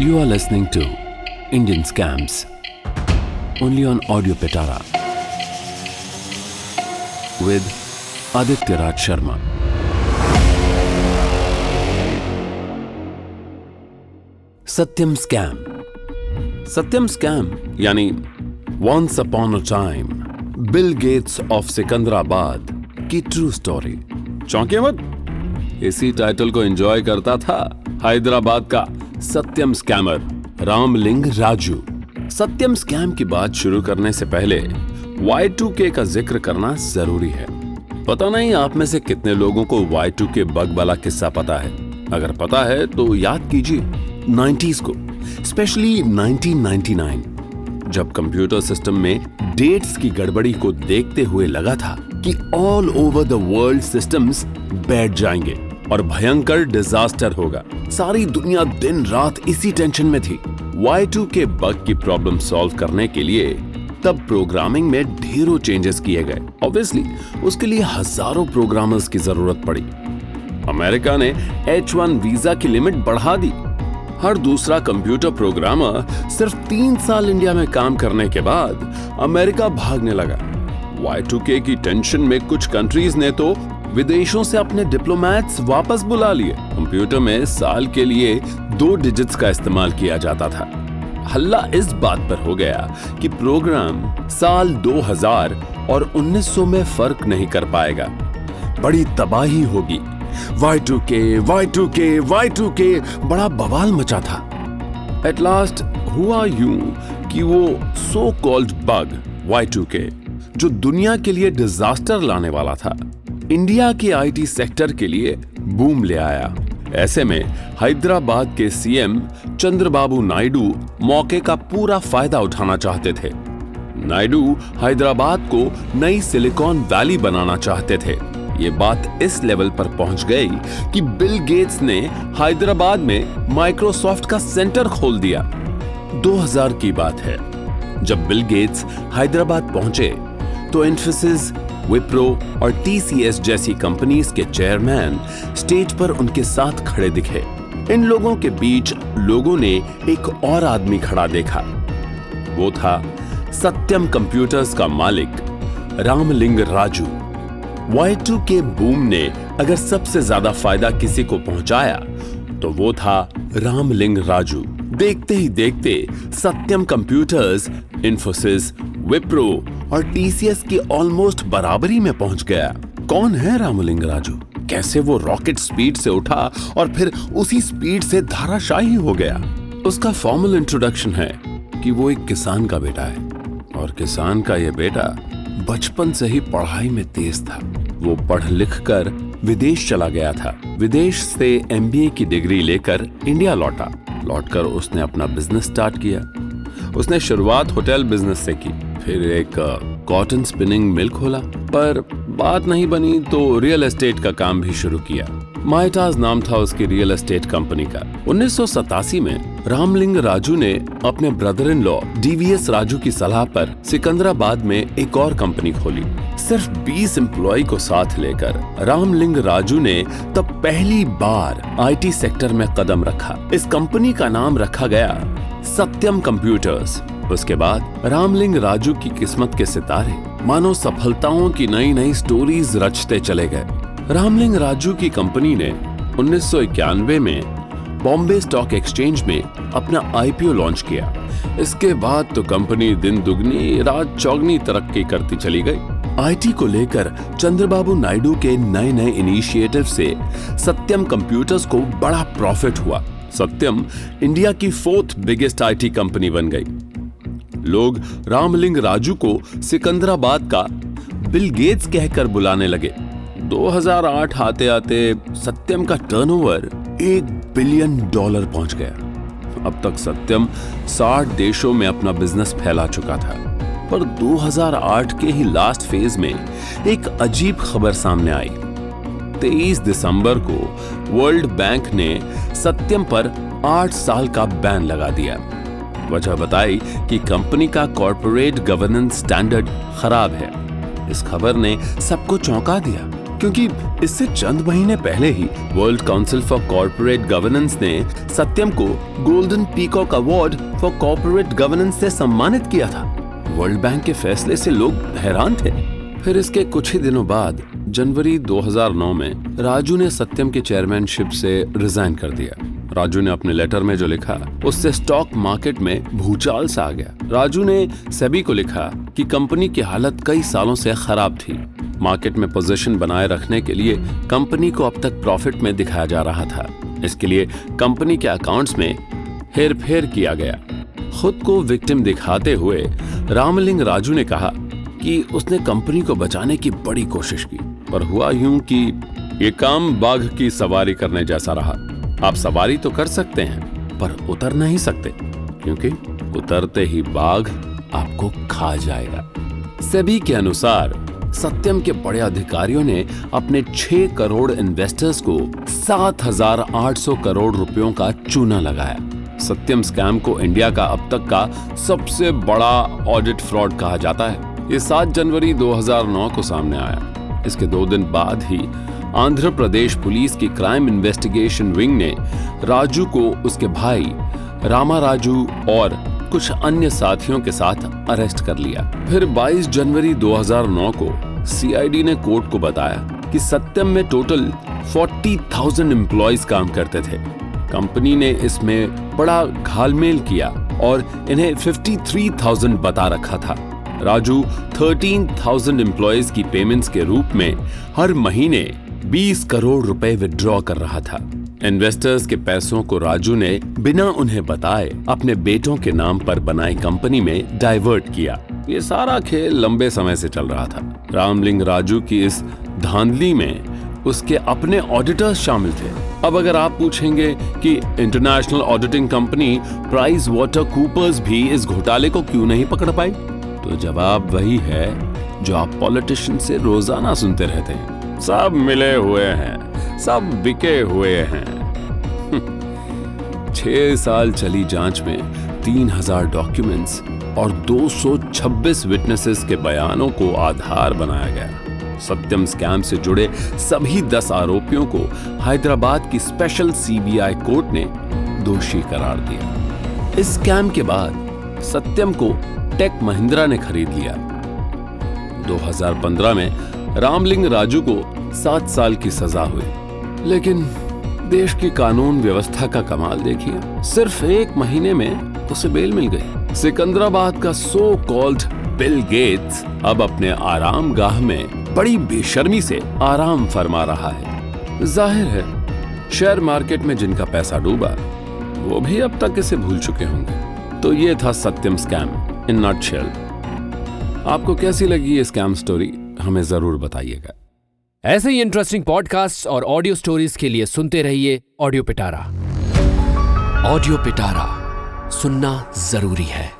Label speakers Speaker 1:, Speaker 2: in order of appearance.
Speaker 1: You are listening to Indian Scams, only on Audio Petara with Aditya Raj Sharma. Satyam scam Satyam scam यानी once upon a time Bill Gates of Secunderabad की true story चौंके मत। इसी title को enjoy करता था हैदराबाद का। Satyam scammer, Ramalinga Raju. Satyam scam की बात शुरू करने से पहले Y2K का ज़िक्र करना ज़रूरी है। पता नहीं आप में से कितने लोगों को Y2K बग वाला किस्सा पता है। अगर पता है तो याद कीजिए 90s को, स्पेशली 1999 जब कंप्यूटर सिस्टम में डेट्स की गड़बड़ी को देखते हुए लगा था कि all over the world systems बैठ जाएँगे। और भयंकर डिजास्टर होगा। सारी दुनिया दिन रात इसी टेंशन में थी। Y2 के बग की प्रॉब्लम सॉल्व करने के लिए तब प्रोग्रामिंग में ढेरों चेंजेस किए गए। ऑब्वियसली उसके लिए हज़ारों प्रोग्रामर्स की ज़रूरत पड़ी। अमेरिका ने H1 वीज़ा की लिमिट बढ़ा दी। हर दूसरा कंप्यूटर प्रोग्रामर सिर्फ़ तीन साल इंडिया में काम करने के बाद अमेरिका भागने लगा। Y2K की टेंशन में कुछ कंट्रीज़ ने तो विदेशों से अपने डिप्लोमेट्स वापस बुला लिए। कंप्यूटर में साल के लिए दो डिजिट्स का इस्तेमाल किया जाता था। हल्ला इस बात पर हो गया कि प्रोग्राम साल 2000 और 1900 में फ़र्क नहीं कर पाएगा। बड़ी तबाही होगी। Y2K, Y2K, Y2K बड़ा बवाल मचा था। एट लास्ट हुआ यूँ कि वो सो कॉल्ड बग Y2K जो दुनिया के लिए डिजास्टर लाने वाला था। इंडिया के आईटी सेक्टर के लिए बूम ले आया। ऐसे में हैदराबाद के सीएम चंद्रबाबू नायडू मौके का पूरा फ़ायदा उठाना चाहते थे। नायडू हैदराबाद को नई सिलिकॉन वैली बनाना चाहते थे। ये बात इस लेवल पर पहुँच गई कि बिल गेट्स ने हैदराबाद में माइक्रोसॉफ्ट का सेंटर खोल दिया। 2000 की बात है। जब बिल गेट्स हैदराबाद पहुँचे तो इन्फोसिस विप्रो और टीसीएस जैसी कंपनीज़ के चेयरमैन स्टेज पर उनके साथ खड़े दिखे। इन लोगों के बीच लोगों ने एक और आदमी खड़ा देखा। वो था सत्यम कंप्यूटर्स का मालिक रामलिंग राजू। Y2 के बूम ने अगर सबसे ज़्यादा फ़ायदा किसी को पहुँचाया तो वो था रामलिंग राजू। देखते ही देखते सत्यम कंप्यूटर्स, इन्फोसिस, विप्रो और टीसीएस की ऑलमोस्ट बराबरी में पहुँच गया। कौन है रामलिंग राजू? कैसे वो रॉकेट स्पीड से उठा और फिर उसी स्पीड से धाराशाही हो गया? उसका फॉर्मल इंट्रोडक्शन है कि वो एक किसान का बेटा है। और किसान का ये बेटा बचपन से ही पढ़ाई में तेज था। वो पढ़ लिख कर विदेश चला गया था। विदेश से एमबीए की डिग्री लेकर इंडिया लौटा। लौटकर उसने अपना बिज़नेस स्टार्ट किया। उसने शुरुआत होटल बिज़नेस से की, फिर एक कॉटन स्पिनिंग मिल खोला। पर बात नहीं बनी तो रियल एस्टेट का काम भी शुरू किया। माइटाज नाम था उसकी रियल एस्टेट कंपनी का। उन्नीस सौ सतासी में रामलिंग राजू ने अपने brother in law DVS Raju की सलाह पर सिकंदराबाद में एक और कंपनी खोली। सिर्फ़ 20 एम्प्लॉय को साथ लेकर रामलिंग राजू ने तब पहली बार आईटी सेक्टर में कदम रखा। इस कंपनी का नाम रखा गया सत्यम कंप्यूटर्स। उसके बाद रामलिंग राजू की किस्मत के सितारे। मानो सफलताओं की नई नई स्टोरीज रचते चले गए। रामलिंग राजू की कंपनी ने उन्नीस सौ इक्यानवे में बॉम्बे स्टॉक एक्सचेंज में अपना आईपीओ लॉन्च किया। इसके बाद तो कंपनी दिन दुगनी, रात चौगनी तरक्की करती चली गई। आईटी को लेकर चंद्रबाबू नायडू के नए नए इनिशिएटिव से सत्यम कंप्यूटर्स को बड़ा प्रॉफिट हुआ। सत्यम इंडिया की फोर्थ बिगेस्ट आईटी कंपनी बन गई। लोग रामलिंग राजू को सिकंदराबाद का बिल गेट्स कहकर बुलाने लगे। 2008 आते आते सत्यम का टर्नओवर एक बिलियन डॉलर पहुँच गया। अब तक सत्यम 60 देशों में अपना बिज़नेस फैला चुका था। पर 2008 के ही लास्ट फ़ेज़ में एक अजीब खबर सामने आई। 23 दिसंबर को वर्ल्ड बैंक ने सत्यम पर 8 साल का बैन लगा दिया। वजह बताई कि कंपनी का कॉरपोरेट गवर्नेंस स्टैंडर्ड खराब है। इस खबर ने सबको चौंका दिया, क्योंकि इससे चंद महीने पहले ही world council for corporate governance ने सत्यम को golden peacock award for corporate governance से सम्मानित किया था। वर्ल्ड बैंक के फैसले से लोग हैरान थे। फिर इसके कुछ ही दिनों बाद, जनवरी 2009 में, राजू ने सत्यम के चेयरमैनशिप से रिजाइन कर दिया। राजू ने अपने लेटर में जो लिखा, उससे स्टॉक मार्केट में भूचाल सा आ गया। राजू ने सेबी को लिखा कि कंपनी की हालत कई सालों से खराब थी। मार्केट में पोजीशन बनाए रखने के लिए कंपनी को अब तक प्रॉफिट में दिखाया जा रहा था। इसके लिए कंपनी के अकाउंट्स में हेर फेर किया गया। खुद को विक्टिम दिखाते हुए रामलिंग राजू ने कहा कि उसने कंपनी को बचाने की बड़ी कोशिश की। पर हुआ यूँ कि ये काम बाघ की सवारी करने जैसा रहा। आप सवारी तो कर सकते हैं पर उतर नहीं सकते क्योंकि उतरते ही बाघ आपको खा जाएगा। सेबी के अनुसार सत्यम के बड़े अधिकारियों ने अपने 6 करोड़ इन्वेस्टर्स को 7,800 करोड़ रुपयों का चूना लगाया। सत्यम स्कैम को इंडिया का अब तक का सबसे बड़ा ऑडिट फ्रॉड कहा जाता है। ये 7 जनवरी 2009 को सामने आया। इसके दो दिन बाद ही आंध्र प्रदेश पुलिस की क्राइम इन्वेस्टिगेशन विंग ने राजू को उसके भाई रामा राजू और कुछ अन्य साथियों के साथ अरेस्ट कर लिया। फिर 22 जनवरी 2009 को सीआईडी ने कोर्ट को बताया कि सत्यम में टोटल 40,000 एम्प्लॉयज़ काम करते थे। कंपनी ने इसमें बड़ा घालमेल किया और इन्हें 53,000 बता रखा था। राजू 13,000 एम्प्लॉयज़ की पेमेंट्स के रूप में हर महीने 20 करोड़ रुपए विड्रॉ कर रहा था। इन्वेस्टर्स के पैसों को राजू ने बिना उन्हें बताए अपने बेटों के नाम पर बनाई कंपनी में डाइवर्ट किया। ये सारा खेल लंबे समय से चल रहा था। रामलिंग राजू की इस धांधली में उसके अपने ऑडिटर्स शामिल थे। अब अगर आप पूछेंगे कि international auditing company Price Water Coopers भी इस घोटाले को क्यों नहीं पकड़ पाई? तो जवाब वही है जो आप पॉलिटिशियन से रोज़ाना सुनते रहते हैं। सब मिले हुए हैं, सब बिके हुए हैं। छह साल चली जाँच में तीन हज़ार डॉक्यूमेंट्स और 226 विटनेसेस के बयानों को आधार बनाया गया। सत्यम स्कैम से जुड़े सभी दस आरोपियों को हैदराबाद की स्पेशल सीबीआई कोर्ट ने दोषी करार दिया। इस स्कैम के बाद सत्यम को टेक महिंद्रा ने खरीद लिया। 2015 में रामलिंग राजू को सात साल की सजा हुई। लेकिन देश की कानून व्यवस्था का कमाल देखिए। सिर्फ़ एक महीने में उसे बेल मिल गई। सिकंदराबाद का सो कॉल्ड बिल गेट्स अब अपने आराम गाह में बड़ी बेशर्मी से आराम फरमा रहा है। ज़ाहिर है, शेयर मार्केट में जिनका पैसा डूबा, वो भी अब तक इसे भूल चुके होंगे। तो ये था सत्यम स्कैम। इन नॉट आपको कैसी लगी ये स्कैम स्टोरी? हमें ज़रूर बताइएगा।
Speaker 2: ऐसे ही इंटरेस्टिंग पॉडकास्ट और ऑडियो स्टोरीज के लिए सुनते रहिए ऑडियो पिटारा ऑडियो पिटारा सुनना ज़रूरी है।